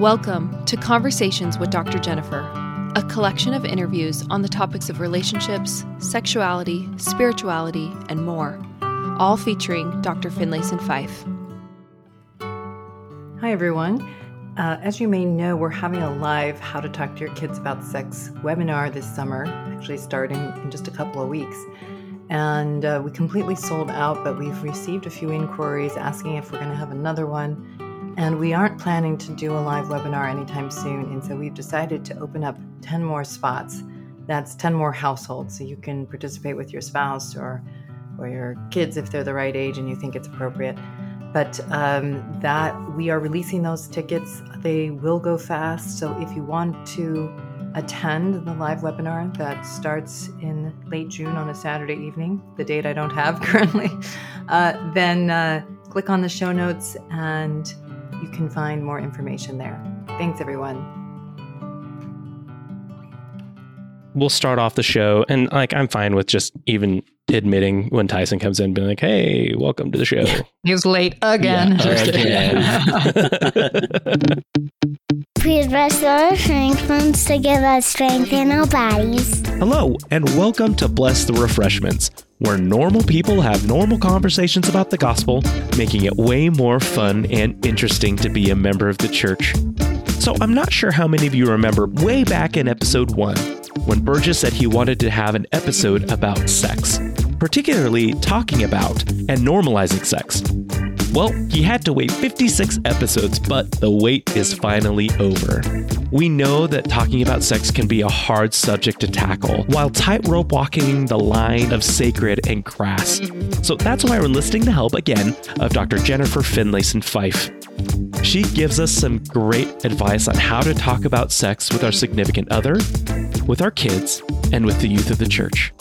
Welcome to Conversations with Dr. Jennifer, a collection of interviews on the topics of relationships, sexuality, spirituality, and more, all featuring Dr. Finlayson Fife. Hi, everyone. Uh, as you may know, we're having a live How to Talk to Your Kids About Sex webinar this summer, actually starting in just a couple of weeks. And uh, we completely sold out, but we've received a few inquiries asking if we're going to have another one. And we aren't planning to do a live webinar anytime soon. And so we've decided to open up 10 more spots. That's 10 more households. So you can participate with your spouse or, or your kids if they're the right age and you think it's appropriate. But um, that we are releasing those tickets. They will go fast. So if you want to attend the live webinar that starts in late June on a Saturday evening, the date I don't have currently, uh, then uh, click on the show notes and you can find more information there. Thanks, everyone. We'll start off the show, and like I'm fine with just even admitting when Tyson comes in, being like, "Hey, welcome to the show." he was late again. Yeah, again. Please rest our strengths to give us strength in our bodies. Hello, and welcome to Bless the Refreshments, where normal people have normal conversations about the gospel, making it way more fun and interesting to be a member of the church. So, I'm not sure how many of you remember way back in episode one when Burgess said he wanted to have an episode about sex, particularly talking about and normalizing sex. Well, he had to wait 56 episodes, but the wait is finally over. We know that talking about sex can be a hard subject to tackle, while tightrope walking the line of sacred and crass. So that's why we're enlisting the help again of Dr. Jennifer Finlayson Fife. She gives us some great advice on how to talk about sex with our significant other, with our kids, and with the youth of the church.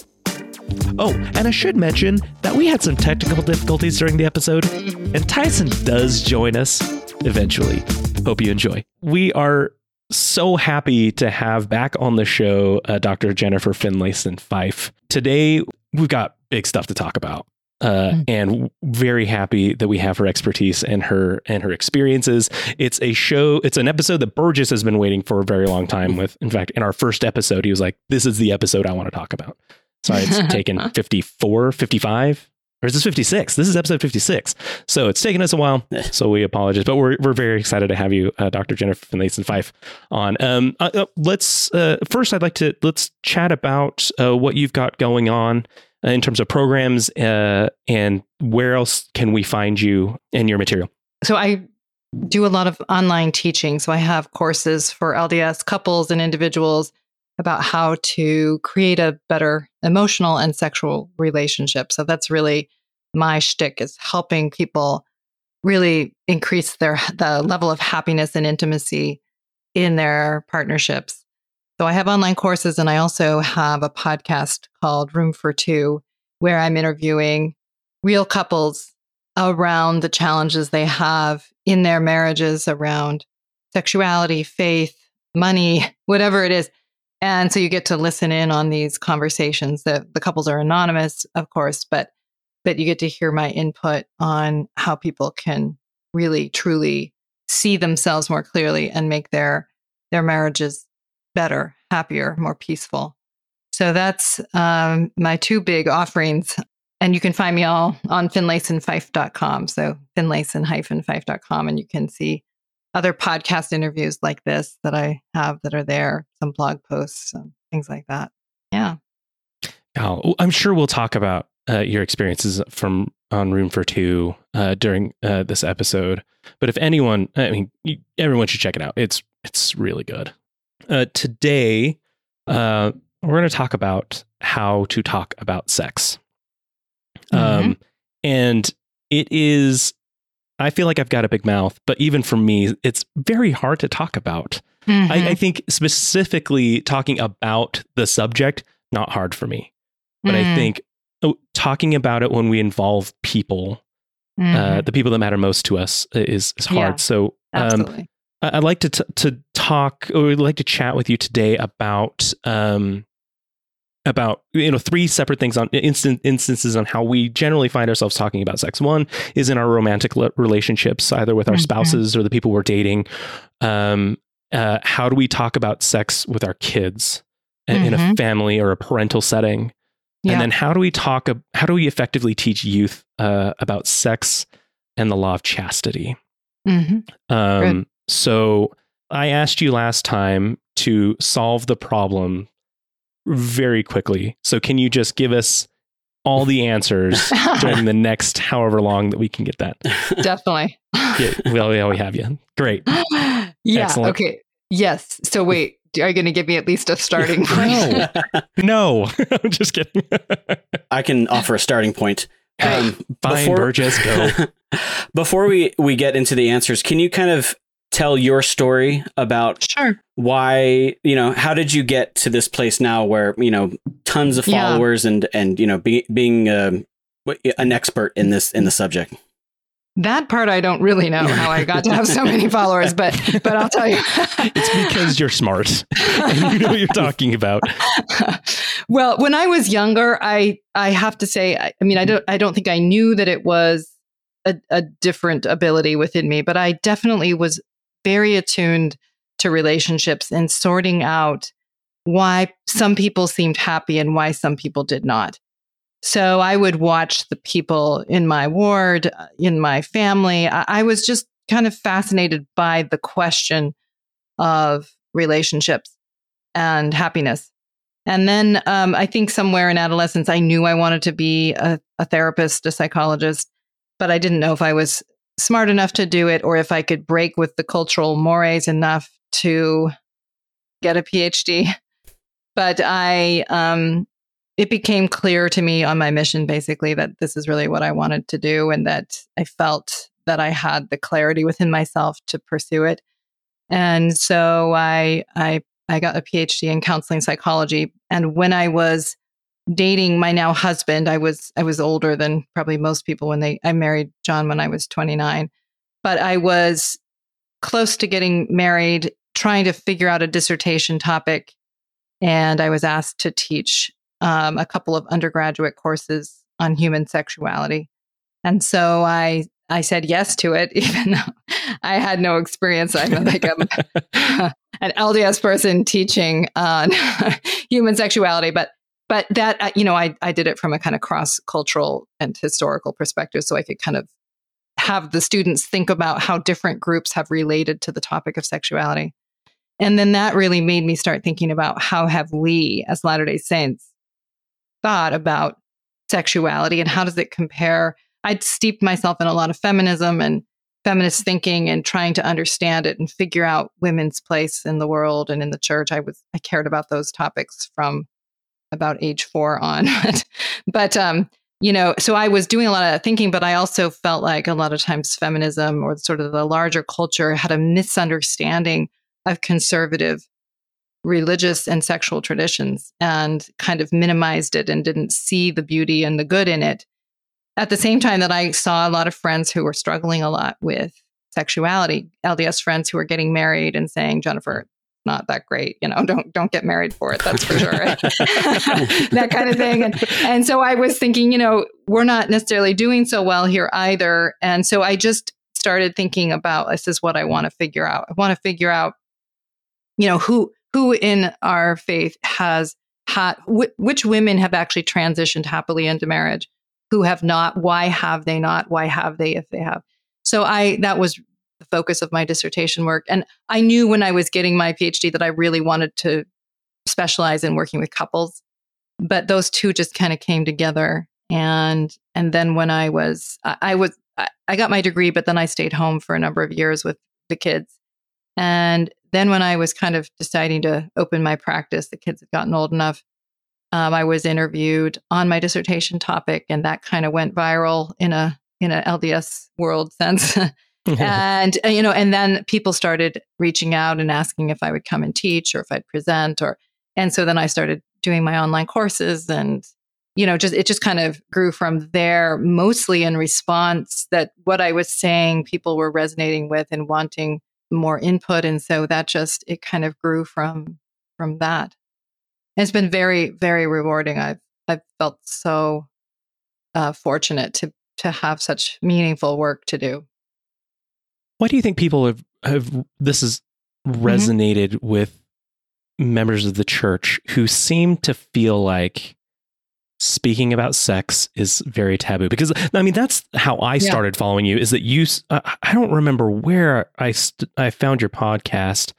Oh, and I should mention that we had some technical difficulties during the episode, and Tyson does join us eventually. Hope you enjoy. We are so happy to have back on the show uh, Dr. Jennifer Finlayson Fife. Today, we've got big stuff to talk about. Uh, mm. and very happy that we have her expertise and her and her experiences. It's a show. It's an episode that Burgess has been waiting for a very long time. With, in fact, in our first episode, he was like, "This is the episode I want to talk about." Sorry, it's taken 54, 55, or is this 56? This is episode 56. So it's taken us a while. So we apologize, but we're, we're very excited to have you, uh, Dr. Jennifer Finlayson Fife on. Um, uh, uh, let's, uh, first I'd like to, let's chat about uh, what you've got going on uh, in terms of programs and where else can we find you and your material? So I do a lot of online teaching. So I have courses for LDS couples and individuals about how to create a better emotional and sexual relationship. So that's really my shtick is helping people really increase their the level of happiness and intimacy in their partnerships. So I have online courses and I also have a podcast called Room for Two where I'm interviewing real couples around the challenges they have in their marriages around sexuality, faith, money, whatever it is. And so you get to listen in on these conversations. The, the couples are anonymous, of course, but but you get to hear my input on how people can really truly see themselves more clearly and make their their marriages better, happier, more peaceful. So that's um, my two big offerings. And you can find me all on finlaysonfife.com. So finlayson-fife.com. And you can see other podcast interviews like this that I have that are there, some blog posts, and things like that. Yeah. Oh, I'm sure we'll talk about uh, your experiences from on Room for Two uh, during uh, this episode. But if anyone, I mean, you, everyone should check it out. It's it's really good. Uh, today, uh, we're going to talk about how to talk about sex. Mm-hmm. Um, and it is I feel like I've got a big mouth, but even for me, it's very hard to talk about. Mm-hmm. I, I, think specifically talking about the subject, not hard for me. But mm. I think oh, talking about it when we involve people, uh, mm-hmm. uh, the people that matter most to us, is, is hard. Yeah, so um, I, would like to, t- to talk or I'd like to chat with you today about um, about you know three separate things on instant instances on how we generally find ourselves talking about sex. One is in our romantic le- relationships, either with our Mhm. spouses or the people we're dating. Um, uh, how do we talk about sex with our kids in- in a Mhm. family or a parental setting? Yeah. And then how do we talk? How do we effectively teach youth uh, about sex and the law of chastity? Mhm. Um, so I asked you last time to solve the problem very quickly. So can you just give us all the answers during the next however long that we can get that? Definitely. Yeah, well, yeah, we have you. Great. yeah. Excellent. Okay. Yes. So wait, are you going to give me at least a starting point? No, no, I'm just kidding. I can offer a starting point. Um, Fine, Burgess, go. before we, we get into the answers, can you kind of tell your story about Sure. why, you know, how did you get to this place now where, you know, tons of Yeah. followers and, and, you know, be, being um, an expert in this, in the subject? That part I don't really know how I got to have so many followers, but but I'll tell you. It's because you're smart and you know what you're talking about. well, when I was younger, I I have to say, I, I mean, I don't I don't think I knew that it was a, a different ability within me, but I definitely was very attuned to relationships and sorting out why some people seemed happy and why some people did not. So I would watch the people in my ward, uh, in my family. I, was just kind of fascinated by the question of relationships and happiness. And then um, I think somewhere in adolescence, I knew I wanted to be a, a therapist, a psychologist, but I didn't know if I was smart enough to do it or if I could break with the cultural mores enough to get a PhD. But I, um, it became clear to me on my mission basically that this is really what I wanted to do and that I felt that I had the clarity within myself to pursue it. And so I, I I got a PhD in counseling psychology. And when I was dating my now husband, I was I was older than probably most people when they I married John when I was 29. But I was close to getting married, trying to figure out a dissertation topic. And I was asked to teach um, a couple of undergraduate courses on human sexuality. And so I I said yes to it, even though I had no experience. I'm like a, an LDS person teaching on human sexuality, but but that uh, you know I I did it from a kind of cross cultural and historical perspective, so I could kind of have the students think about how different groups have related to the topic of sexuality, and then that really made me start thinking about how have we as Latter Day Saints thought about sexuality and how does it compare I'd steeped myself in a lot of feminism and feminist thinking and trying to understand it and figure out women's place in the world and in the church. I was I cared about those topics from about age four on. but um, you know, so I was doing a lot of thinking, but I also felt like a lot of times feminism or sort of the larger culture had a misunderstanding of conservative religious and sexual traditions and kind of minimized it and didn't see the beauty and the good in it at the same time that I saw a lot of friends who were struggling a lot with sexuality, LDS friends who were getting married and saying, Jennifer, not that great, you know, don't don't get married for it, that's for sure. that kind of thing. And and so I was thinking, you know, we're not necessarily doing so well here either. And so I just started thinking about this is what I want to figure out. I want to figure out, you know, who who in our faith has had wh- which women have actually transitioned happily into marriage who have not why have they not why have they if they have so i that was the focus of my dissertation work and i knew when i was getting my phd that i really wanted to specialize in working with couples but those two just kind of came together and and then when i was i, I was I, I got my degree but then i stayed home for a number of years with the kids and then when i was kind of deciding to open my practice the kids had gotten old enough um, I was interviewed on my dissertation topic, and that kind of went viral in a in a LDS world sense. and uh, you know, and then people started reaching out and asking if I would come and teach or if I'd present, or and so then I started doing my online courses, and you know, just it just kind of grew from there, mostly in response that what I was saying people were resonating with and wanting more input, and so that just it kind of grew from from that. It's been very, very rewarding. I've I've felt so uh, fortunate to to have such meaningful work to do. Why do you think people have have this has Mm-hmm. resonated with members of the church who seem to feel like speaking about sex is very taboo because i mean that's how i Yeah. started following you is that you uh, i don't remember where i st- i found your podcast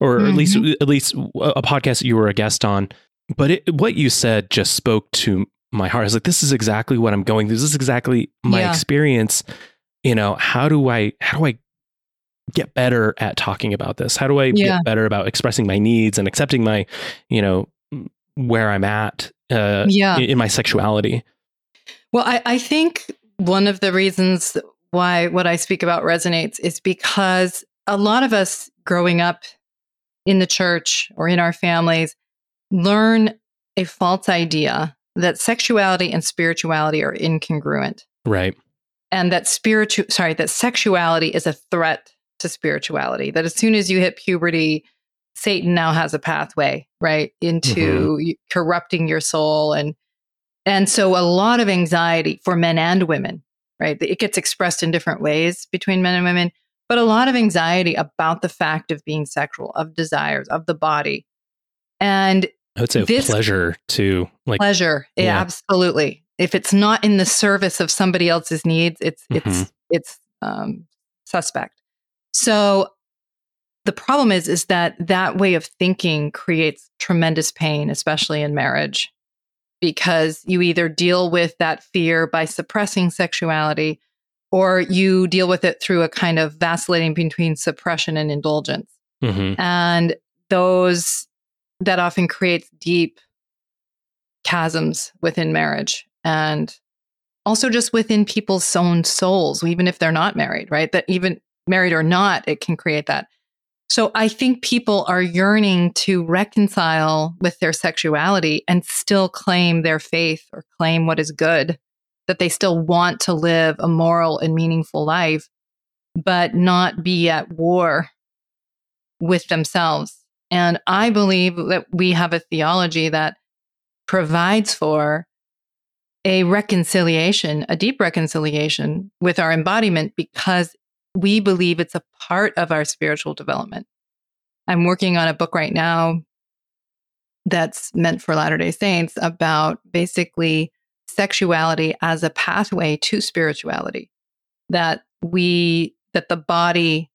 or at least Mm-hmm. at least a podcast that you were a guest on but it, what you said just spoke to my heart i was like this is exactly what i'm going through this is exactly my Yeah. experience you know how do i how do i get better at talking about this how do i Yeah. get better about expressing my needs and accepting my you know where i'm at uh Yeah. in, my sexuality Well, I, I think one of the reasons why what I speak about resonates is because a lot of us growing up in the church or in our families learn a false idea that sexuality and spirituality are incongruent right and that spiritual sorry that sexuality is a threat to spirituality that as soon as you hit puberty satan now has a pathway right into y- corrupting your soul. And and so a lot of anxiety for men and women right it gets expressed in different ways between men and women. But a lot of anxiety about the fact of being sexual of desires of the body. And i would say This- pleasure too like pleasure yeah, absolutely. If it's not in the service of somebody else's needs it's it's Mhm. it's um suspect so the problem is is that that way of thinking creates tremendous pain especially in marriage because you either deal with that fear by suppressing sexuality or you deal with it through a kind of vacillating between suppression and indulgence mhm. and those that often creates deep chasms within marriage and also just within people's own souls even if they're not married right that even married or not it can create that so i think people are yearning to reconcile with their sexuality and still claim their faith or claim what is good that they still want to live a moral and meaningful life but not be at war with themselves. And I believe that we have a theology that provides for a reconciliation, a deep reconciliation with our embodiment because we believe it's a part of our spiritual development. I'm working on a book right now that's meant for Latter day Saints about basically sexuality as a pathway to spirituality. That we, that the body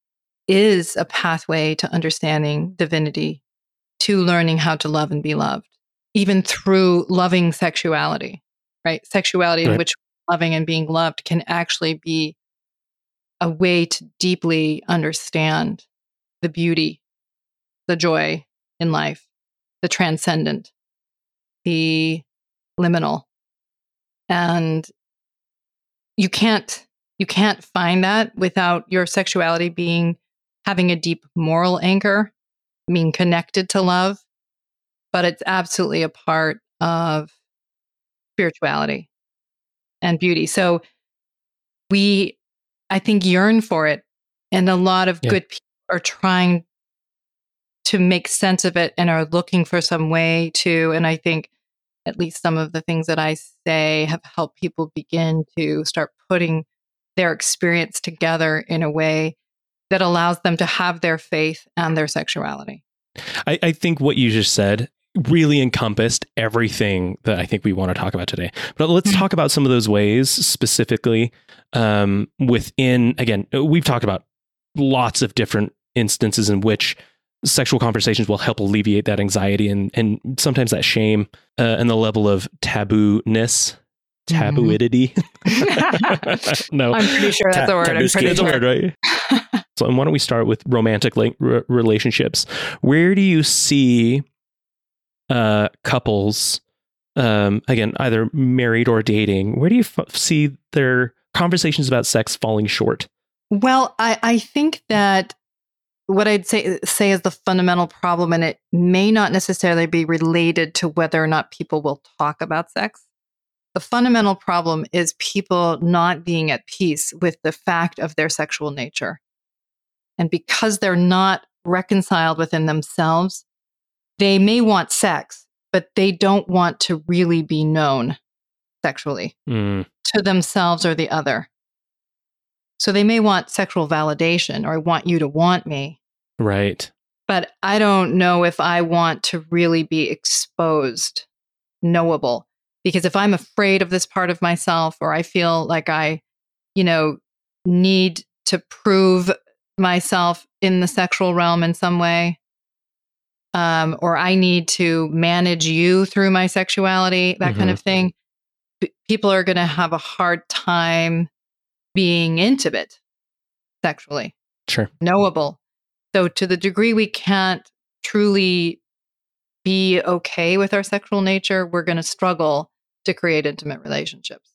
is a pathway to understanding divinity, to learning how to love and be loved, even through loving sexuality, right? Sexuality in which loving and being loved can actually be a way to deeply understand the beauty, the joy in life, the transcendent, the liminal. And you can't you can't find that without your sexuality being having a deep moral anchor, being connected to love, but it's absolutely a part of spirituality and beauty. So we, I think, yearn for it. And a lot of Yeah. good people are trying to make sense of it and are looking for some way to. And I think at least some of the things that I say have helped people begin to start putting their experience together in a way that allows them to have their faith and their sexuality. I, I think what you just said really encompassed everything that I think we want to talk about today. But let's Mhm. talk about some of those ways specifically um, within, again, we've talked about lots of different instances in which sexual conversations will help alleviate that anxiety and, and sometimes that shame uh, and the level of taboo-ness, tabooidity. no, I'm pretty sure that's Ta- a word. I'm pretty it's a sure. word, right? so, and why don't we start with romantic relationships? Where do you see uh, couples, um, again, either married or dating? Where do you f- see their conversations about sex falling short? Well, I, I think that what I'd say say is the fundamental problem, and it may not necessarily be related to whether or not people will talk about sex. The fundamental problem is people not being at peace with the fact of their sexual nature. And because they're not reconciled within themselves, they may want sex, but they don't want to really be known sexually Mm, to themselves or the other. So they may want sexual validation or I want you to want me, right. but I don't know if I want to really be exposed, knowable. Because if I'm afraid of this part of myself or I feel like I, you know, need to prove myself in the sexual realm in some way, um, or I need to manage you through my sexuality, that kind Mhm. of thing, p- people are going to have a hard time being intimate sexually Sure. knowable. So, to the degree we can't truly be okay with our sexual nature, we're going to struggle to create intimate relationships.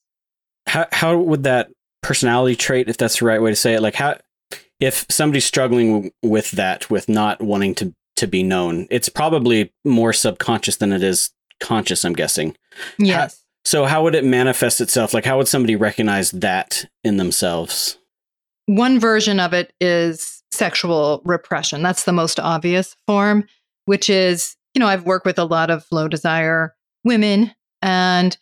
how how would that personality trait, if that's the right way to say it, like how if somebody's struggling with that, with not wanting to to be known, it's probably more subconscious than it is conscious. I'm guessing. Yes. So how would it manifest itself? Like how would somebody recognize that in themselves? One version of it is sexual repression. That's the most obvious form, which is, you know, I've worked with a lot of low desire women, and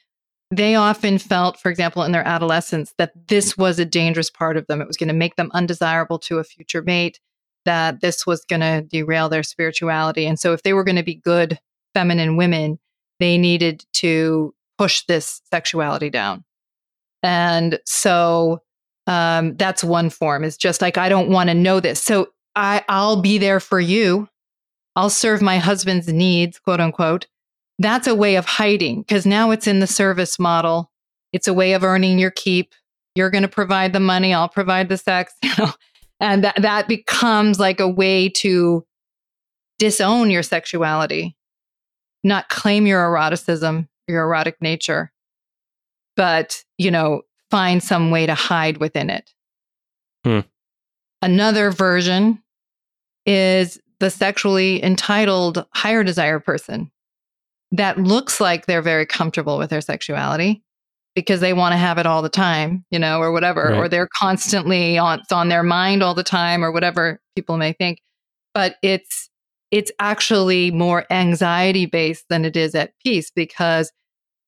they often felt, for example, in their adolescence, that this was a dangerous part of them. It was going to make them undesirable to a future mate, that this was going to derail their spirituality. And so, if they were going to be good feminine women, they needed to push this sexuality down. And so, um, that's one form. Is just like i don't want to know this. So i i'll be there for you. I'll serve my husband's needs quote unquote. That's a way of hiding because now it's in the service model. It's a way of earning your keep. You're going to provide the money i'll provide the sex you know and that that becomes like a way to disown your sexuality not claim your eroticism your erotic nature but you know find some way to hide within it. Hmm. Another version is the sexually entitled higher desire person that looks like they're very comfortable with their sexuality because they want to have it all the time, you know, or whatever, Right. or they're constantly on it's on their mind all the time or whatever people may think. But it's it's actually more anxiety based than it is at peace because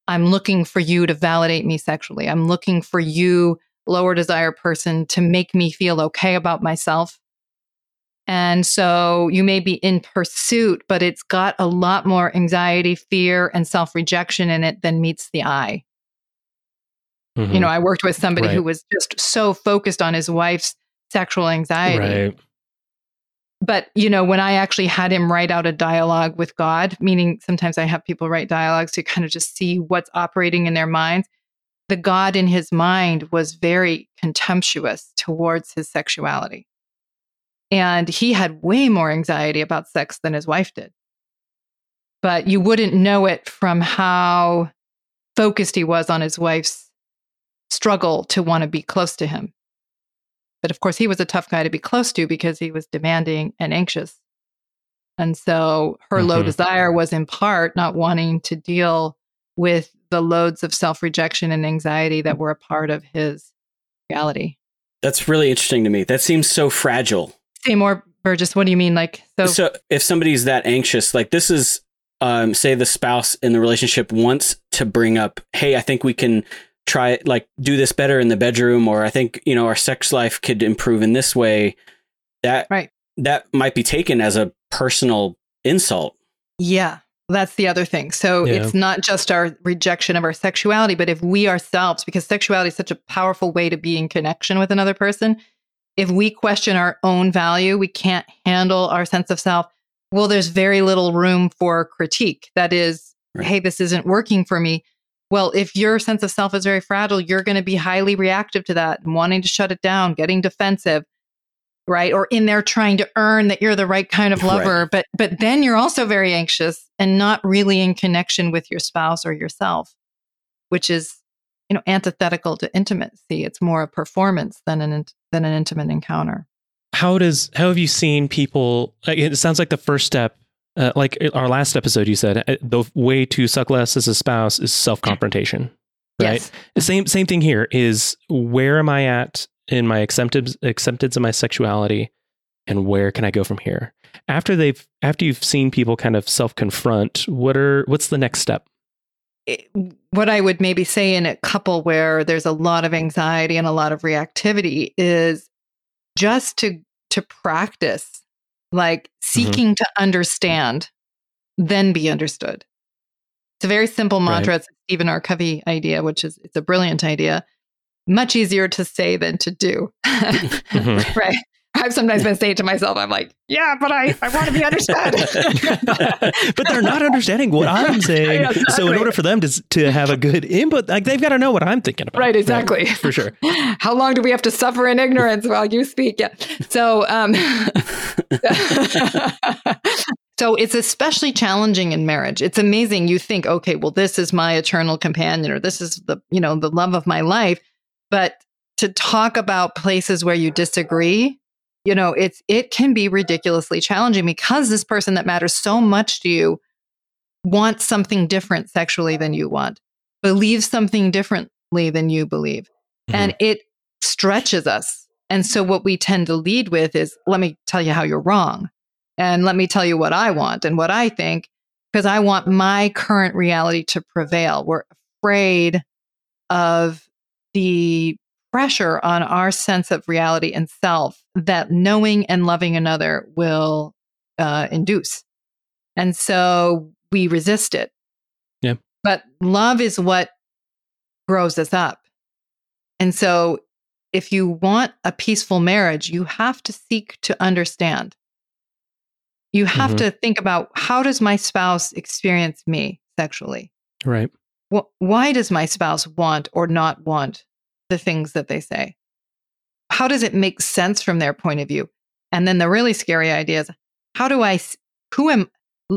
I'm looking for you to validate me sexually. I'm looking for you, lower desire person, to make me feel okay about myself. And so you may be in pursuit, but it's got a lot more anxiety, fear, and self rejection in it than meets the eye. Mhm. You know, I worked with somebody who was just so focused on his wife's sexual anxiety right. but you know when i actually had him write out a dialogue with god meaning sometimes i have people write dialogues to kind of just see what's operating in their minds the god in his mind was very contemptuous towards his sexuality and he had way more anxiety about sex than his wife did but you wouldn't know it from how focused he was on his wife's struggle to want to be close to him but of course, he was a tough guy to be close to because he was demanding and anxious. And so her low Mhm. desire was in part not wanting to deal with the loads of self rejection and anxiety that were a part of his reality. That's really interesting to me. That seems so fragile. Say more, Burgess. What do you mean? Like, so, So if somebody's that anxious, like this is, um, say the spouse in the relationship wants to bring up, hey, I think we can try like do this better in the bedroom, or I think you know our sex life could improve in this way. That Right. that might be taken as a personal insult. yeah, that's the other thing. So Yeah. it's not just our rejection of our sexuality, but if we ourselves, because sexuality is such a powerful way to be in connection with another person, if we question our own value, we can't handle our sense of self. Well, there's very little room for critique. That is, Right. hey, this isn't working for me. Well, if your sense of self is very fragile, you're going to be highly reactive to that wanting to shut it down, getting defensive, right? Or in there trying to earn that you're the right kind of Right. lover. But but then you're also very anxious and not really in connection with your spouse or yourself, which is you know antithetical to intimacy. It's more a performance than an than an intimate encounter. how does how have you seen people like, it sounds like the first step uh, like our last episode you said uh, the way to suck less as a spouse is self-confrontation right Yes. the same same thing here is where am i at in my acceptance acceptance of my sexuality and where can i go from here after they've after you've seen people kind of self confront, what are what's the next step? What I would maybe say in a couple where there's a lot of anxiety and a lot of reactivity is just to to practice like seeking to understand then be understood. It's a very simple Right. mantra. It's a stephen r. Covey idea which is it's a brilliant idea. Much easier to say than to do. Mhm. right i've sometimes been saying to myself i'm like yeah but i i want to be understood but they're not understanding what I'm saying. Yeah, So in order for them to to have a good input, like they've got to know what I'm thinking about. Right, exactly. for sure. How long do we have to suffer in ignorance while you speak? Yeah. So, um, so it's especially challenging in marriage. It's amazing. You think, okay, well, this is my eternal companion, or this is the you know the love of my life. But to talk about places where you disagree, you know, it's it can be ridiculously challenging because this person that matters so much to you wants something different sexually than you want, believes something differently than you believe mm-hmm. and it stretches us. And so, what we tend to lead with is let me tell you how you're wrong. And let me tell you what I want and what I think, because I want my current reality to prevail. We're afraid of the pressure on our sense of reality and self that knowing and loving another will uh, induce. And so we resist it. Yeah. But love is what grows us up. And so, if you want a peaceful marriage, you have to seek to understand. You have Mhm. to think about how does my spouse experience me sexually? Right. Wh- Why does my spouse want or not want the things that they say? How does it make sense from their point of view? And then the really scary idea is how do I, who am,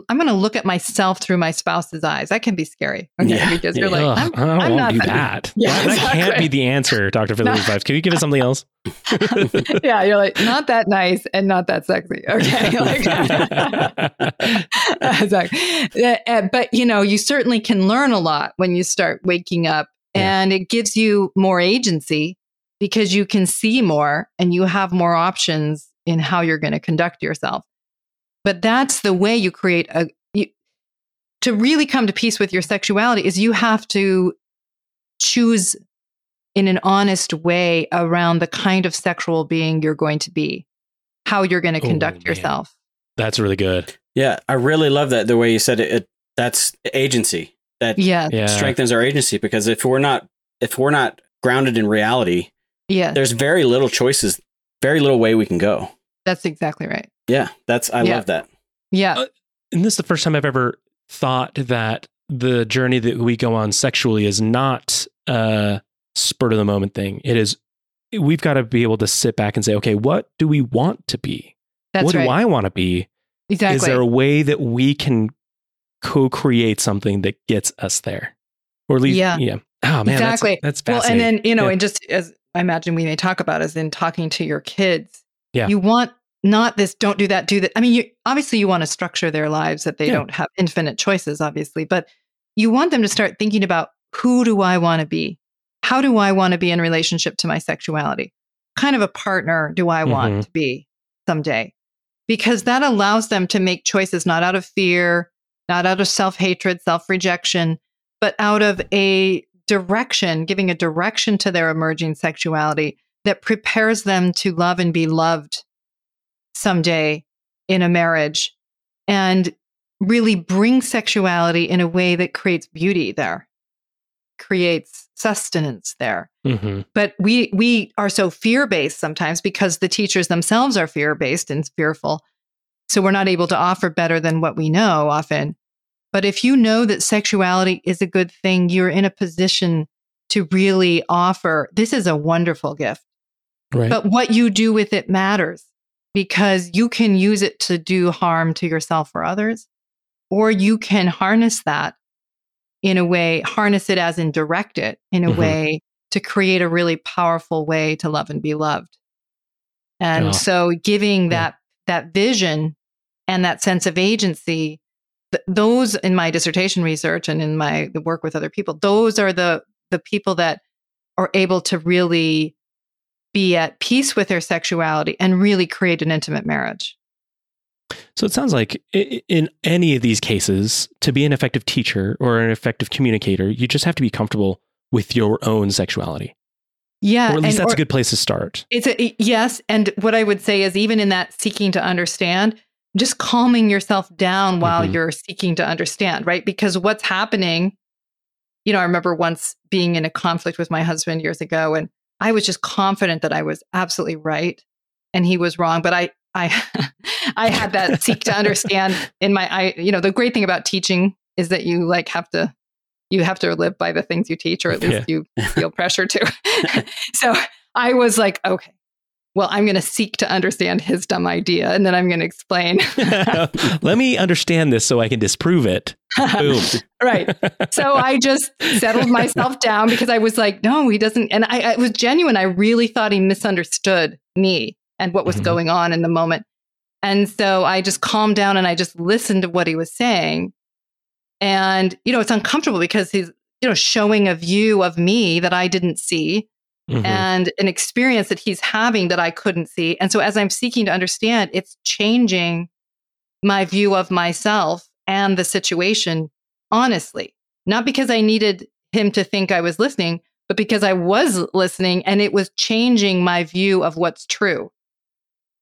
I'm going to look at myself through my spouse's eyes. That can be scary. Okay. Yeah. Because you're Yeah. like, I'm, I don't I'm want not do that- that. Yeah, that can't be the answer, Dr. No. Fife. Can you give us something else? yeah, you're like not that nice and not that sexy. Okay, like exactly. But you know, you certainly can learn a lot when you start waking up, Yeah. and it gives you more agency because you can see more and you have more options in how you're going to conduct yourself. But that's the way you create a. You, to really come to peace with your sexuality is you have to choose in an honest way around the kind of sexual being you're going to be, how you're going to Oh, conduct man. yourself. That's really good. Yeah, I really love that the way you said it. it that's agency that Yeah. Yeah. strengthens our agency because if we're not if we're not grounded in reality, Yeah. there's very little choices, very little way we can go. That's exactly right. Yeah, that's I Yeah. love that. Yeah. Uh, And this is the first time I've ever thought that the journey that we go on sexually is not a spur of the moment thing. It is, we've got to be able to sit back and say, okay, what do we want to be? That's what right. do I want to be? exactly. Is there a way that we can co create something that gets us there? Or at least, Yeah. yeah. Oh, man. Exactly. That's, well, and then, you know, Yeah. and just as I imagine we may talk about is in talking to your kids. Yeah. You want not this, don't do that, do that. I mean, you obviously you want to structure their lives that they Yeah. don't have infinite choices, obviously, but you want them to start thinking about who do I want to be? How do I want to be in relationship to my sexuality? Kind of a partner do I want Mhm. to be someday? Because that allows them to make choices not out of fear, not out of self hatred, self rejection, but out of a direction, giving a direction to their emerging sexuality that prepares them to love and be loved someday in a marriage and really bring sexuality in a way that creates beauty there, creates sustenance there. Mhm. but we we are so fear based sometimes because the teachers themselves are fear based and fearful. So we're not able to offer better than what we know often but if you know that sexuality is a good thing you're in a position to really offer this is a wonderful gift Right. but what you do with it matters because you can use it to do harm to yourself or others, or you can harness that in a way, harness it as in direct it in a Mhm. way to create a really powerful way to love and be loved. And Yeah. so giving Yeah. that that vision and that sense of agency th- those in my dissertation research and in my the work with other people those are the the people that are able to really be at peace with their sexuality and really create an intimate marriage. So it sounds like in any of these cases, to be an effective teacher or an effective communicator, you just have to be comfortable with your own sexuality. Yeah. Or at least and- that's a good place to start. It's a yes, and what I would say is even in that seeking to understand, just calming yourself down while Mhm. you're seeking to understand, right? Because what's happening, you know, I remember once being in a conflict with my husband years ago and I was just confident that I was absolutely right and he was wrong, but I I I had that seek to understand in my I you know, the great thing about teaching is that you like have to you have to live by the things you teach or at least you feel pressure to. so I was like, okay, well, I'm going to seek to understand his dumb idea and then I'm going to explain. Let me understand this so I can disprove it. Boom. right. So I just settled myself down because I was like, no, he doesn't. And I, I was genuine. I really thought he misunderstood me and what was Mhm. going on in the moment. And so I just calmed down and I just listened to what he was saying. And, you know, it's uncomfortable because he's, you know, showing a view of me that I didn't see. Mhm. and an experience that he's having that I couldn't see. And so as I'm seeking to understand, it's changing my view of myself and the situation honestly. Not because I needed him to think I was listening, but because I was listening and it was changing my view of what's true.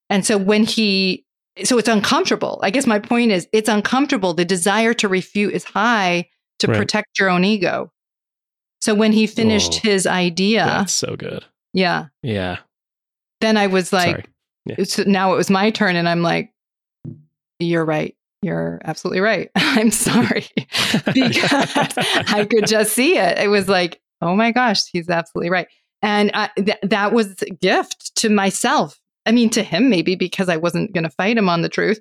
And so when he so it's uncomfortable. I guess my point is it's uncomfortable. The desire to refute is high to Right. protect your own ego. So when he finished Oh, his idea, That's so good. yeah. Yeah. Then I was like, Yeah. it's, now it was my turn, and I'm like, you're right. You're absolutely right. I'm sorry because I could just see it. It was like, oh my gosh, he's absolutely right. And I, th- that was a gift to myself. I mean, to him, maybe because I wasn't going to fight him on the truth,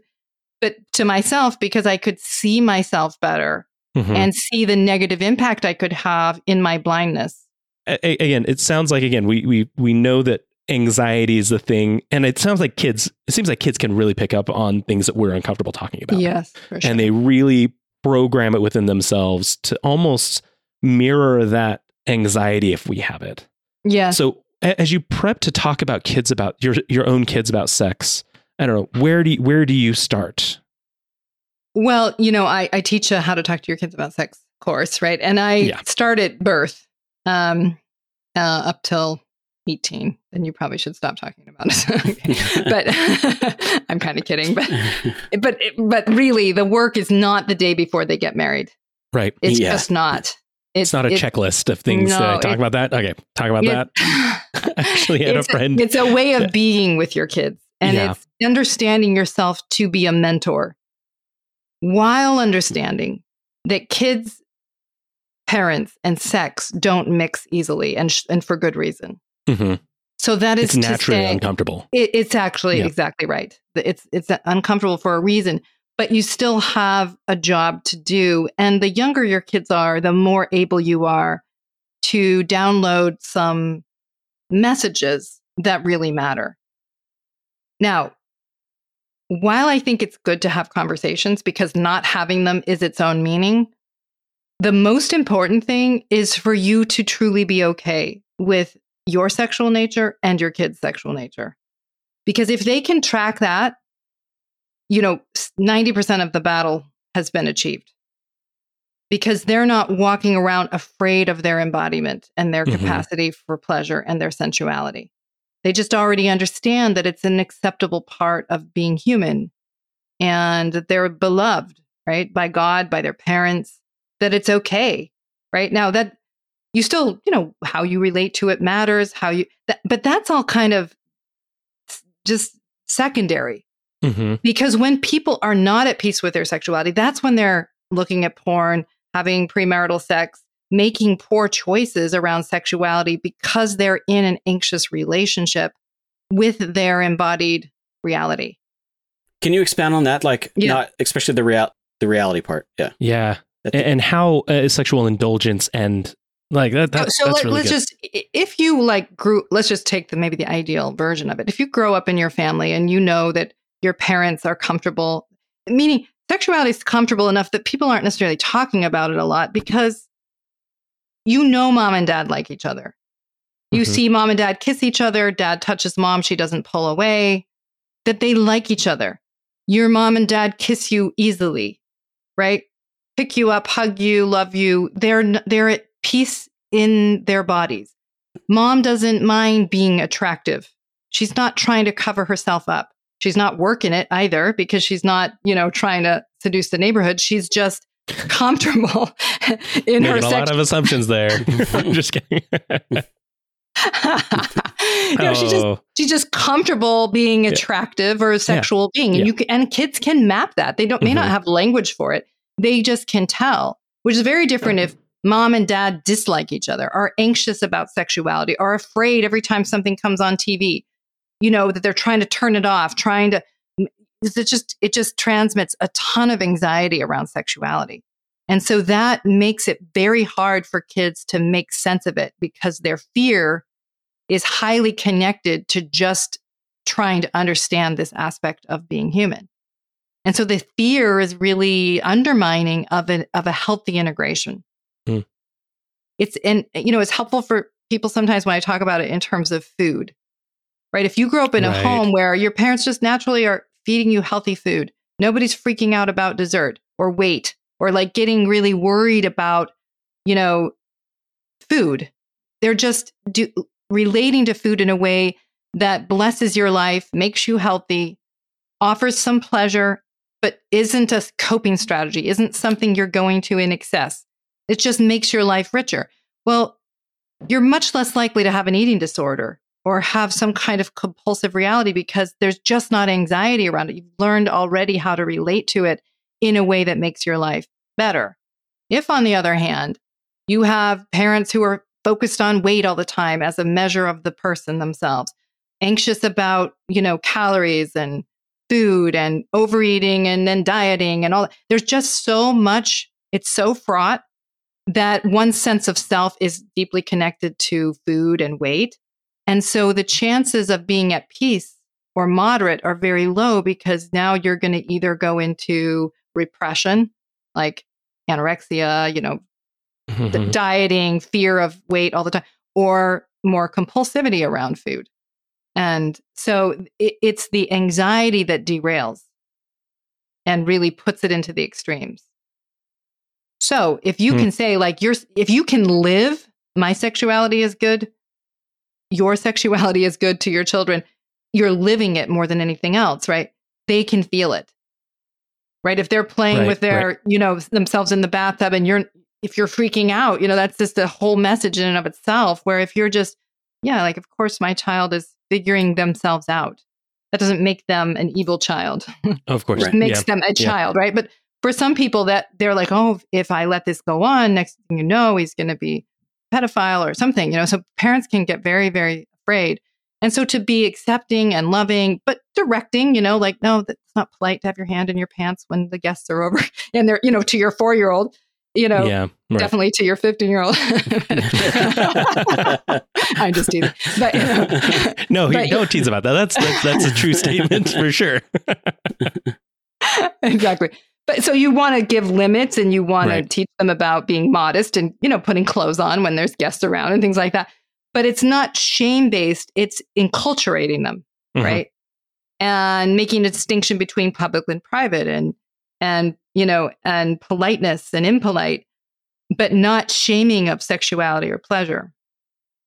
but to myself because I could see myself better Mhm. and see the negative impact I could have in my blindness. A- again, it sounds like again we we we know that anxiety is the thing, and it sounds like kids. It seems like kids can really pick up on things that we're uncomfortable talking about. Yes, for sure. and they really program it within themselves to almost mirror that anxiety if we have it. yes. So as you prep to talk about kids about your your own kids about sex, I don't know where do you, where do you start? Well, you know, I, I teach a how to talk to your kids about sex course, right? And I Yeah. start at birth um, uh, up till 18. Then you probably should stop talking about it. but I'm kind of kidding. But, but, but really, the work is not the day before they get married. Right. It's Yeah. just not. It's, not a it- checklist of things. I no, talk it- about that? Okay, talk about it- that. Actually, I had a friend. it's a way of being with your kids. And Yeah. it's understanding yourself to be a mentor while understanding that kids, parents, and sex don't mix easily and, sh- and for good reason. Mhm. So that is It's naturally say- uncomfortable. it, it's actually Yeah. exactly right. It's it's uncomfortable for a reason, but you still have a job to do. And the younger your kids are, the more able you are to download some messages that really matter. Now, while I think it's good to have conversations because not having them is its own meaning, the most important thing is for you to truly be okay with your sexual nature and your kid's sexual nature. Because if they can track that, you know, 90% of the battle has been achieved. Because they're not walking around afraid of their embodiment and their Mhm. capacity for pleasure and their sensuality. They just already understand that it's an acceptable part of being human and that they're beloved, right? By God, by their parents, that it's okay, right? Now that you still, you know, how you relate to it matters, how you, that, but that's all kind of just secondary hmm because when people are not at peace with their sexuality, that's when they're looking at porn, having premarital sex, making poor choices around sexuality because they're in an anxious relationship with their embodied reality. Can you expand on that? Like, Yeah. not especially the real the reality part. Yeah. Yeah, and, and how uh, sexual indulgence and like that. that so that's let, really us good. just if you like grew let's just take the maybe the ideal version of it if you grow up in your family and you know that your parents are comfortable meaning sexuality is comfortable enough that people aren't necessarily talking about it a lot because you know mom and dad like each other you Mhm. see mom and dad kiss each other dad touches mom she doesn't pull away that they like each other your mom and dad kiss you easily, right? Pick you up, hug you, love you. They're they're at peace in their bodies. Mom doesn't mind being attractive. She's not trying to cover herself up. She's not working it either because she's not, you know, trying to seduce the neighborhood. She's just comfortable in Making her a sex. lot of assumptions there. I'm just kidding. no, she's just Oh, she's just comfortable being Yeah. attractive or a sexual being, and Yeah. you can, and kids can map that. They don't may not Mhm. have language for it. They just can tell, which is very different if mom and dad dislike each other, are anxious about sexuality, are afraid every time something comes on TV. You know that they're trying to turn it off, trying to. It just it just transmits a ton of anxiety around sexuality. And so that makes it very hard for kids to make sense of it because their fear is highly connected to just trying to understand this aspect of being human. And so the fear is really undermining of a, of a healthy integration. Hmm. It's, and you know, it's helpful for people sometimes when I talk about it in terms of food, right? If you grow up in a Right. home where your parents just naturally are feeding you healthy food, nobody's freaking out about dessert or weight or like getting really worried about, you know, food. They're just do, relating to food in a way that blesses your life, makes you healthy, offers some pleasure, but isn't a coping strategy, isn't something you're going to in excess. It just makes your life richer. Well, you're much less likely to have an eating disorder or have some kind of compulsive reality because there's just not anxiety around it. You've learned already how to relate to it in a way that makes your life better. If, on the other hand, you have parents who are focused on weight all the time as a measure of the person themselves, anxious about, you know, calories and food and overeating and then dieting and all that. There's just so much, it's so fraught that one sense of self is deeply connected to food and weight. And so the chances of being at peace or moderate are very low because now you're going to either go into repression, like anorexia, you know, the mhm. dieting, fear of weight all the time, or more compulsivity around food. And so it, it's the anxiety that derails and really puts it into the extremes. So if you Hmm. can say, like, you're, if you can live, my sexuality is good, your sexuality is good to your children, you're living it more than anything else, right? They can feel it. Right. If they're playing Right, with their, right. you know, themselves in the bathtub and you're, if you're freaking out, you know, that's just a whole message in and of itself. Where if you're just, yeah, like, of course, my child is figuring themselves out. That doesn't make them an evil child. Of course. Right. makes Yeah. them a Yeah. child, right? But for some people that they're like, oh, if I let this go on, next thing you know, he's going to be pedophile or something, you know. So parents can get very, very afraid. And so to be accepting and loving, but directing, you know, like, no, that's not polite to have your hand in your pants when the guests are over and they're, you know, to your four year old, you know, yeah. Right. definitely to your 15 year old. I'm just teasing. But, you know, no, but- don't tease about that. That's that's, that's a true statement for sure. exactly. But so you want to give limits and you want Right. to teach them about being modest and, you know, putting clothes on when there's guests around and things like that. But it's not shame based, it's enculturating them, Mhm. right? And making a distinction between public and private and, and, you know, and politeness and impolite, but not shaming of sexuality or pleasure.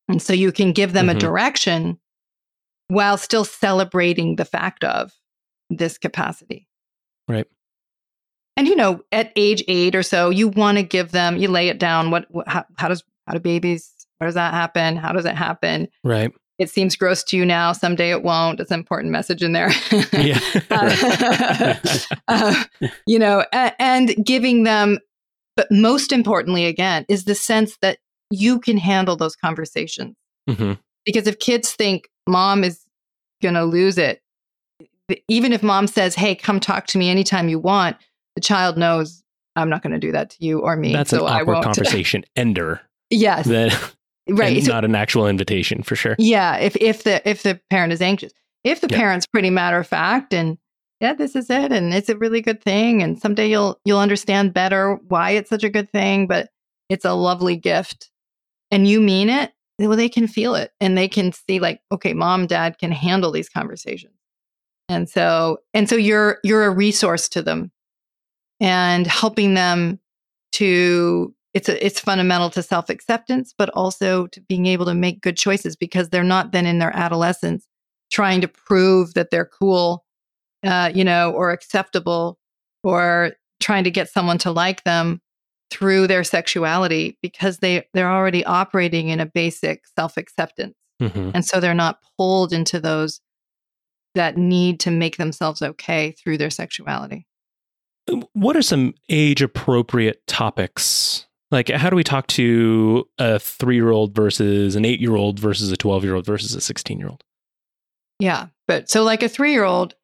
And so you can give them Mhm. a direction while still celebrating the fact of this capacity. Right. And you know, at age eight or so, you want to give them, you lay it down. What, what how, how does how do babies? How does that happen? How does it happen? Right. It seems gross to you now. Someday it won't. It's an important message in there. Yeah. Uh, uh, you know, a- and giving them, but most importantly, again, is the sense that you can handle those conversations. hmm Because if kids think mom is going to lose it, even if mom says, "Hey, come talk to me anytime you want," the child knows I'm not going to do that to you or me. That's so an I awkward conversation ender. yes, That right. So- not an actual invitation for sure. yeah, if if the if the parent is anxious, if the Yeah. parent's pretty matter of fact and yeah, this is it, and it's a really good thing, and someday you'll you'll understand better why it's such a good thing, but it's a lovely gift, and you mean it. Well, they can feel it, and they can see like, okay, mom, dad can handle these conversations. And so and so you're you're a resource to them and helping them to it's a, it's fundamental to self-acceptance but also to being able to make good choices because they're not then in their adolescence trying to prove that they're cool uh, you know or acceptable or trying to get someone to like them through their sexuality because they they're already operating in a basic self-acceptance Mm-hmm. and so they're not pulled into those that need to make themselves okay through their sexuality What are some age appropriate topics? Like, how do we talk to a three year old versus an eight year old versus a 12 year old versus a 16 year old? yeah but so like a 3-year-old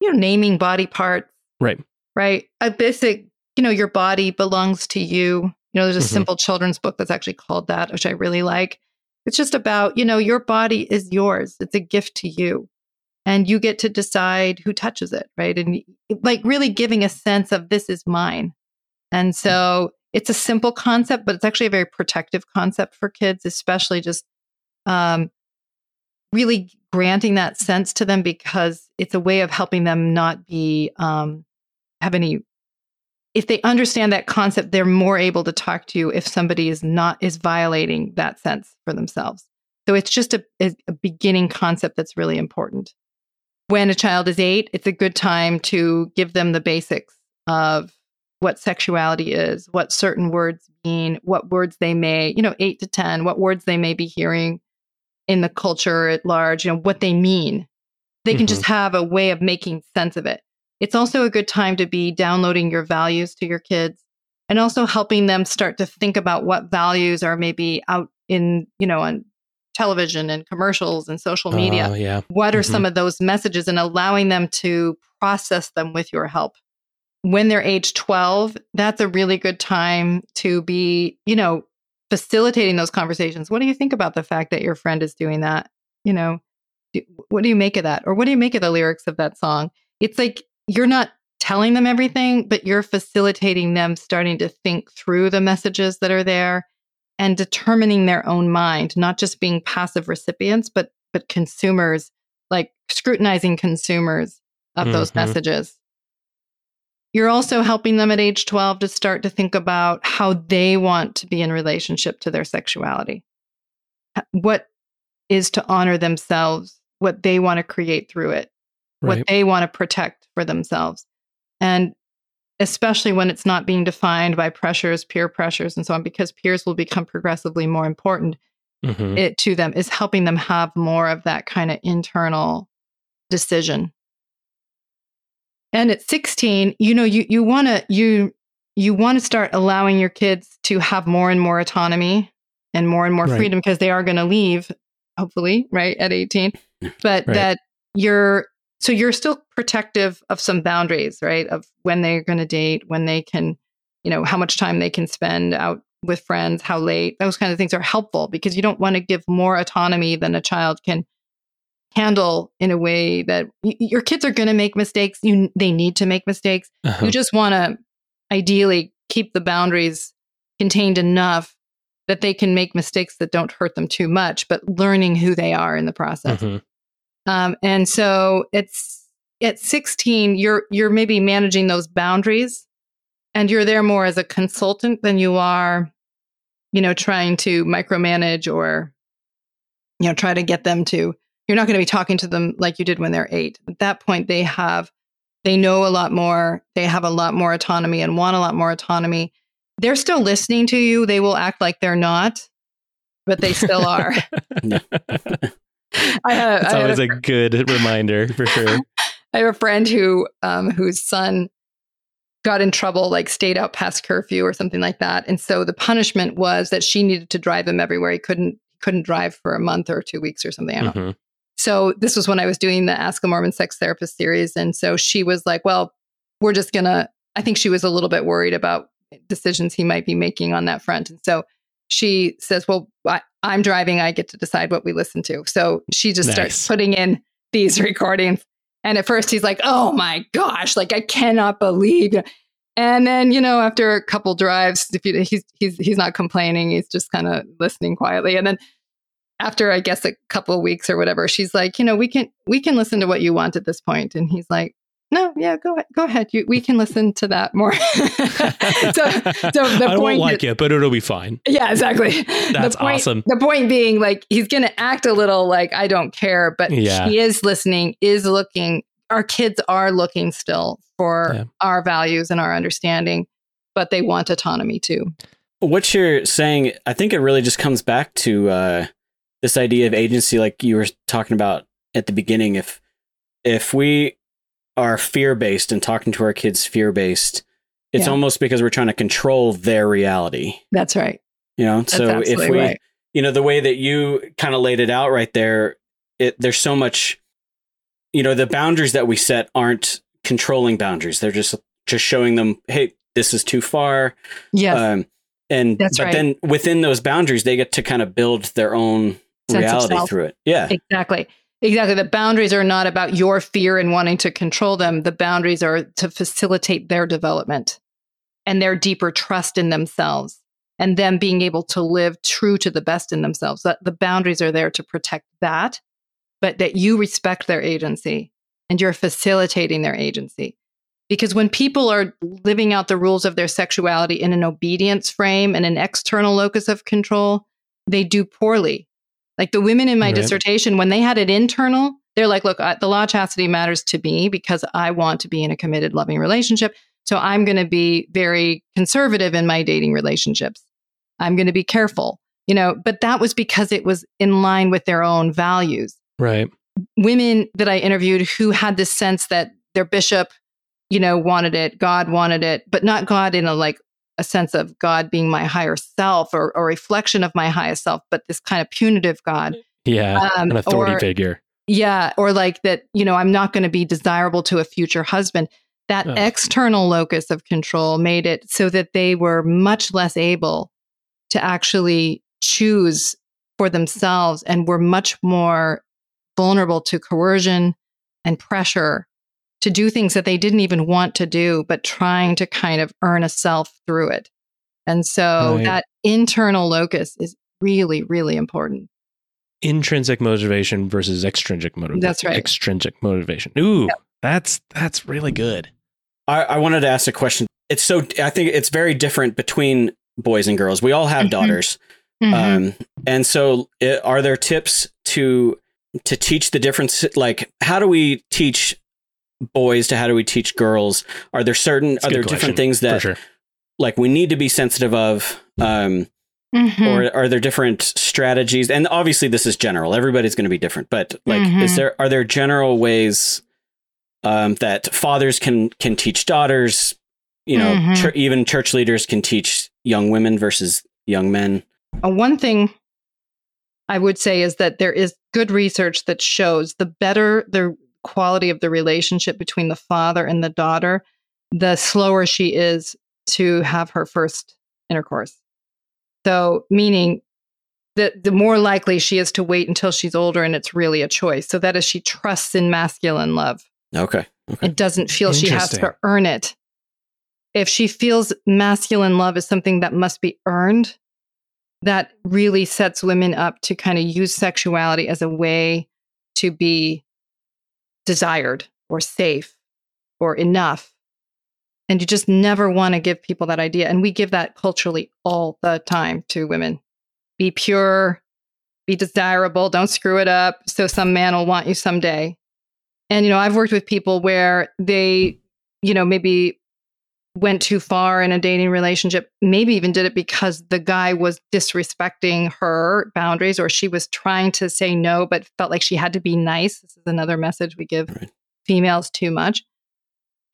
you know naming body parts Right. right a basic you know your body belongs to you you know there's a Mhm. simple children's book that's actually called that which i really like it's just about you know your body is yours it's a gift to you and you get to decide who touches it right? And like really giving a sense of this is mine. And so it's a simple concept but it's actually a very protective concept for kids especially just um, really granting that sense to them because it's a way of helping them not be um, have any if they understand that concept they're more able to talk to you if somebody is not is violating that sense for themselves. So it's just a, a a beginning concept that's really important when a child is eight it's a good time to give them the basics of what sexuality is what certain words mean what words they may you know eight to ten what words they may be hearing in the culture at large you know what they mean they can Mhm. just have a way of making sense of it it's also a good time to be downloading your values to your kids and also helping them start to think about what values are maybe out in you know on television and commercials and social media. Oh, yeah. what are Mhm. some of those messages and allowing them to process them with your help? When they're age 12 that's a really good time to be you know facilitating those conversations. What do you think about the fact that your friend is doing that? You know do, what do you make of that? Or what do you make of the lyrics of that song? It's like you're not telling them everything but you're facilitating them starting to think through the messages that are there and determining their own mind not just being passive recipients but but consumers like scrutinizing consumers of those Mhm. messages you're also helping them at age 12 to start to think about how they want to be in relationship to their sexuality what is to honor themselves what they want to create through it Right. what they want to protect for themselves. And especially when it's not being defined by pressures, peer pressures, and so on, because peers will become progressively more important Mhm. it to them, is helping them have more of that kind of internal decision. And at 16, you know, you you want to you you want to start allowing your kids to have more and more autonomy and more and more Right. freedom because they are going to leave hopefully, right, at 18. But Right. that you're so you're still protective of some boundaries, right? Of when they're going to date, when they can, you know, how much time they can spend out with friends, how late. Those kind of things are helpful because you don't want to give more autonomy than a child can handle in a way that y- your kids are going to make mistakes. You they need to make mistakes. Uh-huh. You just want to ideally keep the boundaries contained enough that they can make mistakes that don't hurt them too much, but learning who they are in the process. Mhm. Um, and so it's at 16, you're you're maybe managing those boundaries, and you're there more as a consultant than you are, you know, trying to micromanage or, you know, try to get them to. You're not going to be talking to them like you did when they're eight. At that point, they have, they know a lot more. They have a lot more autonomy and want a lot more autonomy. They're still listening to you. They will act like they're not, but they still are. I had, It's always a a good reminder for sure. I have a friend who um, whose son got in trouble, like stayed out past curfew or something like that, and so the punishment was that she needed to drive him everywhere. He couldn't couldn't drive for a month or two weeks or something. I don't know. Mhm. So this was when I was doing the Ask a Mormon Sex Therapist series, and so she was like, "Well, we're just gonna." I think she was a little bit worried about decisions he might be making on that front, and so she says, "Well, I, I'm driving. I get to decide what we listen to." So she just starts putting in these recordings, and at first he's like, "Oh my gosh! Like I cannot believe." And then you know, after a couple drives, if you, he's he's he's not complaining. He's just kind of listening quietly, and then after I guess a couple of weeks or whatever, she's like, you know, we can we can listen to what you want at this point, and he's like, no, yeah, go go ahead. You, we can listen to that more. so, so the I won't like is, it, but it'll be fine. Yeah, exactly. That's the point, awesome. The point being, like, he's going to act a little like I don't care, but yeah. he is listening, is looking. Our kids are looking still for yeah. our values and our understanding, but they want autonomy too. What you're saying, I think it really just comes back to uh, this idea of agency, like you were talking about at the beginning. If if we are fear based and talking to our kids fear based, it's yeah. almost because we're trying to control their reality. That's right. You know, That's so if we, right. you know, the way that you kind of laid it out right there, it there's so much, you know, the boundaries that we set aren't controlling boundaries. They're just just showing them, hey, this is too far. Yeah. Um, and That's but right. then within those boundaries, they get to kind of build their own Sense reality through it. Yeah. Exactly. Exactly. The boundaries are not about your fear and wanting to control them. The boundaries are to facilitate their development and their deeper trust in themselves and them being able to live true to the best in themselves. That the boundaries are there to protect that, but that you respect their agency and you're facilitating their agency. Because when people are living out the rules of their sexuality in an obedience frame and an external locus of control, they do poorly like the women in my right. dissertation, when they had it internal, they're like, look, the law of chastity matters to me because I want to be in a committed, loving relationship. So I'm going to be very conservative in my dating relationships. I'm going to be careful, you know, but that was because it was in line with their own values. Right. Women that I interviewed who had this sense that their bishop, you know, wanted it, God wanted it, but not God in a like a sense of God being my higher self or a reflection of my highest self, but this kind of punitive God. Yeah, um, an authority or, figure. Yeah, or like that, you know, I'm not going to be desirable to a future husband. That oh. external locus of control made it so that they were much less able to actually choose for themselves and were much more vulnerable to coercion and pressure to do things that they didn't even want to do, but trying to kind of earn a self through it. And so right. that internal locus is really, really important. Intrinsic motivation versus extrinsic motivation. That's right. Extrinsic motivation. Ooh, yep. that's that's really good. I, I wanted to ask a question. It's so I think it's very different between boys and girls. We all have mm-hmm. daughters, mm-hmm. Um, and so it, are there tips to to teach the difference? Like, how do we teach boys to how do we teach girls? Are there certain are there question. different things that sure. like we need to be sensitive of? Um, mm-hmm. Or are there different strategies? And obviously, this is general. Everybody's going to be different. But like, mm-hmm. is there are there general ways um, that fathers can can teach daughters? You know, mm-hmm. ch- even church leaders can teach young women versus young men. Uh, one thing I would say is that there is good research that shows the better the quality of the relationship between the father and the daughter, the slower she is to have her first intercourse. So, meaning that the more likely she is to wait until she's older and it's really a choice. So that is she trusts in masculine love. Okay. okay. It doesn't feel she has to earn it. If she feels masculine love is something that must be earned, that really sets women up to kind of use sexuality as a way to be desired or safe or enough. And you just never want to give people that idea. And we give that culturally all the time to women. Be pure, be desirable, don't screw it up. So some man will want you someday. And, you know, I've worked with people where they, you know, maybe went too far in a dating relationship, maybe even did it because the guy was disrespecting her boundaries or she was trying to say no, but felt like she had to be nice. This is another message we give right. females too much.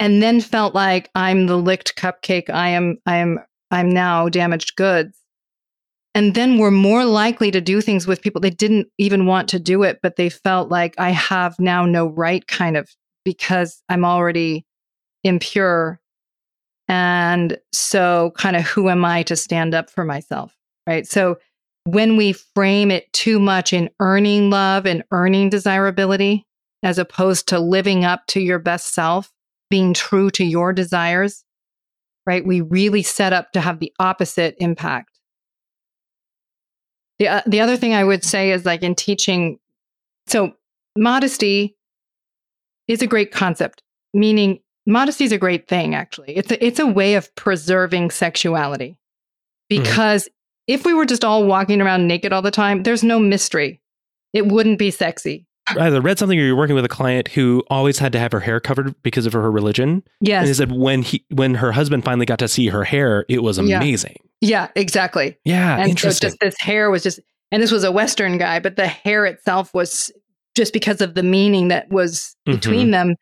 And then felt like I'm the licked cupcake. I am, I am, I'm now damaged goods. And then were more likely to do things with people they didn't even want to do it, but they felt like I have now no right kind of because I'm already impure and so, kind of, who am I to stand up for myself? Right. So, when we frame it too much in earning love and earning desirability, as opposed to living up to your best self, being true to your desires, right? We really set up to have the opposite impact. The, uh, the other thing I would say is like in teaching, so modesty is a great concept, meaning modesty is a great thing, actually. It's a, it's a way of preserving sexuality. Because if we were just all walking around naked all the time, there's no mystery. It wouldn't be sexy. either read something or you're working with a client who always had to have her hair covered because of her religion. Yes. And they said when he when her husband finally got to see her hair, it was amazing. yeah, exactly. Yeah, and so interesting. just this hair was just and this was a western guy but the hair itself was just because of the meaning that was Mm-hmm. between them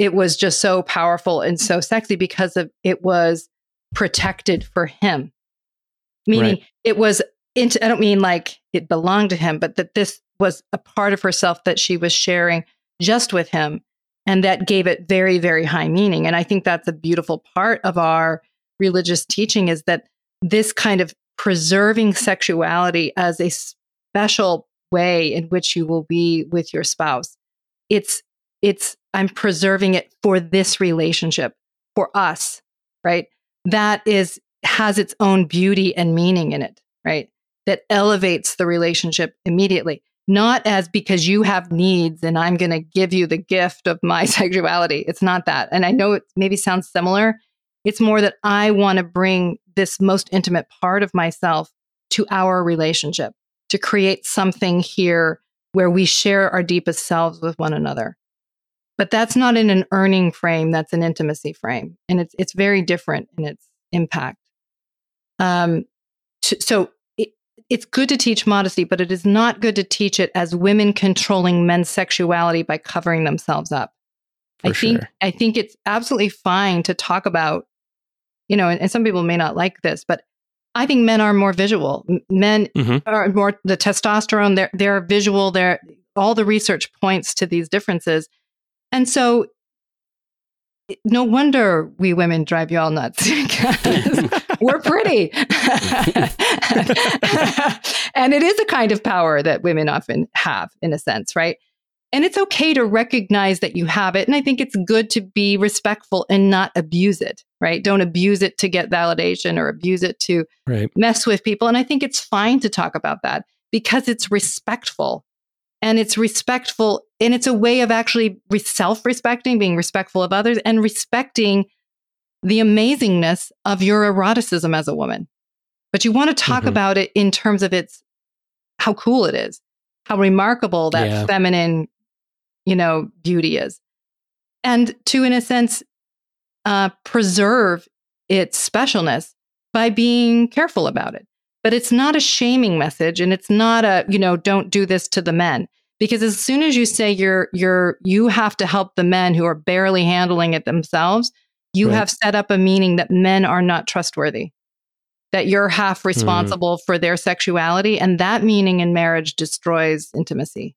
it was just so powerful and so mm-hmm. sexy because of it was protected for him. Meaning Right. it was into i don't mean like it belonged to him but that this was a part of herself that she was sharing just with him and that gave it very very high meaning. And i think that's a beautiful part of our religious teaching is that this kind of preserving sexuality as a special way in which you will be with your spouse it's it's i'm preserving it for this relationship for us right? That is has its own beauty and meaning in it right? That elevates the relationship immediately. Not as because you have needs and i'm going to give you the gift of my sexuality. It's not that. And i know it maybe sounds similar. It's more that I want to bring this most intimate part of myself to our relationship, to create something here where we share our deepest selves with one another. But that's not in an earning frame, that's an intimacy frame. And it's, it's very different in its impact. Um, t- so it, it's good to teach modesty, but it is not good to teach it as women controlling men's sexuality by covering themselves up. I think sure. I think it's absolutely fine to talk about, you know, and, and some people may not like this, but I think men are more visual. Men Mhm. are more the testosterone. They're they're visual. They're all the research points to these differences, and so no wonder we women drive you all nuts. because We're pretty, and it is a kind of power that women often have, in a sense, right? And it's okay to recognize that you have it. And I think it's good to be respectful and not abuse it, right? Don't abuse it to get validation or abuse it to right. mess with people. And I think it's fine to talk about that because it's respectful. And it's respectful, and it's a way of actually self respecting, being respectful of others, and respecting the amazingness of your eroticism as a woman. But you want to talk Mhm. about it in terms of its how cool it is, how remarkable that Yeah. feminine, you know, beauty is. And to, in a sense, uh, preserve its specialness by being careful about it. But it's not a shaming message and it's not a, you know, don't do this to the men. Because as soon as you say you're you're you have to help the men who are barely handling it themselves, you Right. have set up a meaning that men are not trustworthy. That you're half responsible for their sexuality. And that meaning in marriage destroys intimacy.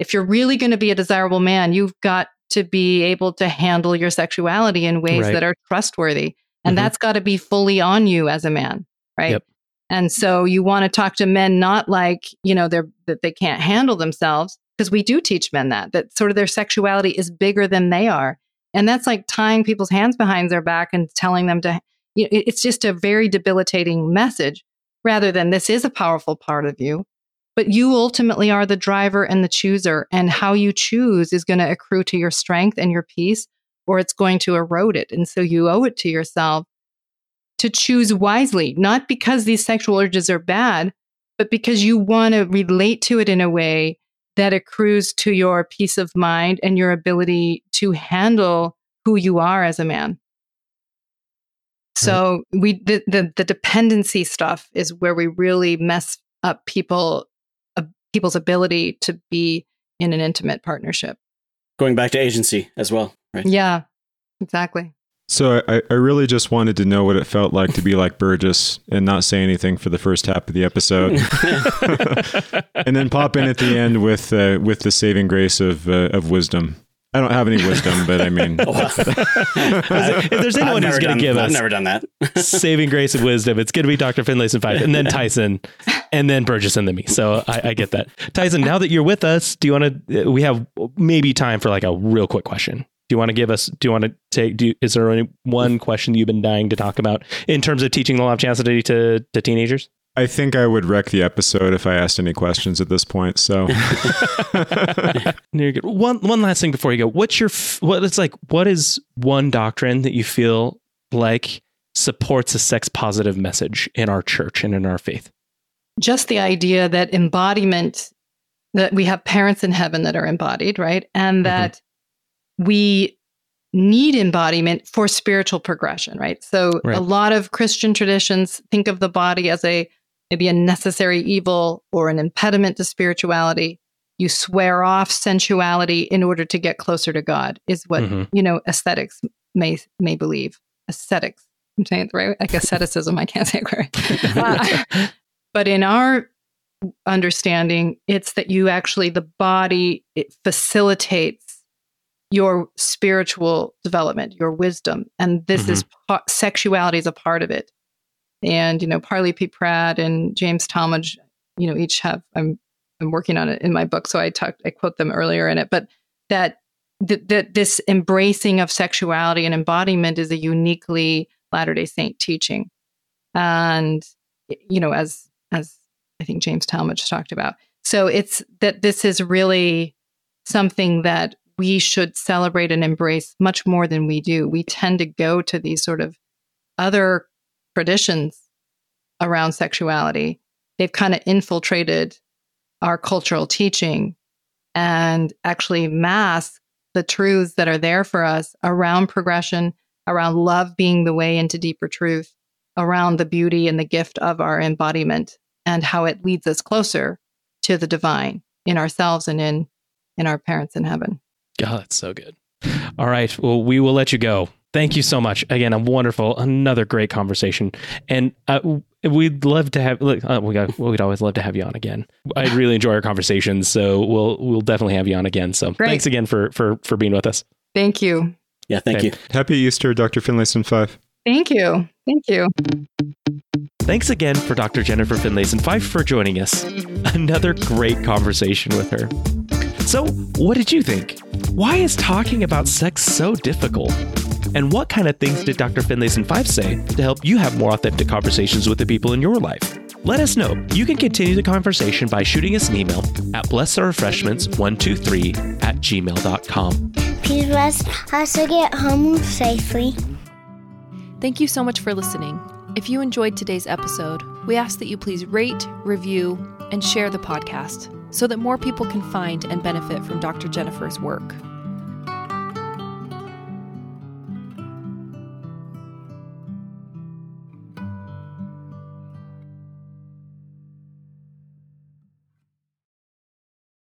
If you're really going to be a desirable man, you've got to be able to handle your sexuality in ways Right. that are trustworthy. And Mhm. that's got to be fully on you as a man, right? Yep. And so you want to talk to men not like, you know, they're that they can't handle themselves because we do teach men that that sort of their sexuality is bigger than they are. And that's like tying people's hands behind their back and telling them to you know, it's just a very debilitating message rather than this is a powerful part of you. But you ultimately are the driver and the chooser and how you choose is going to accrue to your strength and your peace or it's going to erode it. And so you owe it to yourself to choose wisely, not because these sexual urges are bad, but because you want to relate to it in a way that accrues to your peace of mind and your ability to handle who you are as a man. So we the, the the dependency stuff is where we really mess up people uh, people's ability to be in an intimate partnership. Going back to agency as well, right? Yeah, exactly. So I, I really just wanted to know what it felt like to be like Burgess and not say anything for the first half of the episode, and then pop in at the end with uh, with the saving grace of uh, of wisdom. I don't have any wisdom, but I mean, Well, if there's anyone who's going to give I've us never done that. saving grace of wisdom, it's going to be Dr. Finlayson Fife, and then Tyson, and then Burgess, and then me. So I, I get that. Tyson, now that you're with us, do you want to? We have maybe time for like a real quick question. Do you want to give us? Do you want to take? Do you, is there any one question you've been dying to talk about in terms of teaching the law of chastity to to teenagers? I think I would wreck the episode if I asked any questions at this point. So, You're good. One one last thing before you go. What's your f- what? It's like. What is one doctrine that you feel like supports a sex positive message in our church and in our faith? Just the idea that embodiment, that we have parents in heaven that are embodied, right? And mm-hmm. that we need embodiment for spiritual progression, right? So Right. a lot of Christian traditions think of the body as a maybe a necessary evil or an impediment to spirituality. You swear off sensuality in order to get closer to God, is what Mhm. you know aesthetics may may believe. Aesthetics. I'm saying it right, like asceticism. I can't say it right. Uh, but in our understanding, it's that you actually the body it facilitates your spiritual development, your wisdom, and this is mm-hmm. pa- sexuality is a part of it. And you know, Parley P. Pratt and James Talmage, you know, each have. I'm I'm working on it in my book, so I talked I quote them earlier in it, but that that, that this embracing of sexuality and embodiment is a uniquely Latter Day Saint teaching, and you know, as as I think James Talmage talked about. So it's that this is really something that we should celebrate and embrace much more than we do. We tend to go to these sort of other traditions around sexuality. They've kind of infiltrated our cultural teaching and actually mask the truths that are there for us around progression, around love being the way into deeper truth, around the beauty and the gift of our embodiment and how it leads us closer to the divine in ourselves and in in our parents in heaven. God, that's so good. All right. Well, we will let you go. Thank you so much. Again, a wonderful, another great conversation. And uh, we'd love to have, look, uh, we got, we'd always love to have you on again. I really enjoy our conversations. So we'll, we'll definitely have you on again. So Great. thanks again for, for, for being with us. Thank you. Yeah, thank Okay. you. happy Easter, Dr. Finlayson Fife. Thank you. Thank you. Thanks again for Dr. Jennifer Finlayson Fife for joining us. Another great conversation with her. So, what did you think? Why is talking about sex so difficult? And what kind of things did Dr. Finlayson Fife say to help you have more authentic conversations with the people in your life? Let us know. You can continue the conversation by shooting us an email at blessedrefreshments123 at gmail.com. Please rest us to get home safely. Thank you so much for listening. If you enjoyed today's episode, we ask that you please rate, review, and share the podcast so that more people can find and benefit from Dr. Jennifer's work.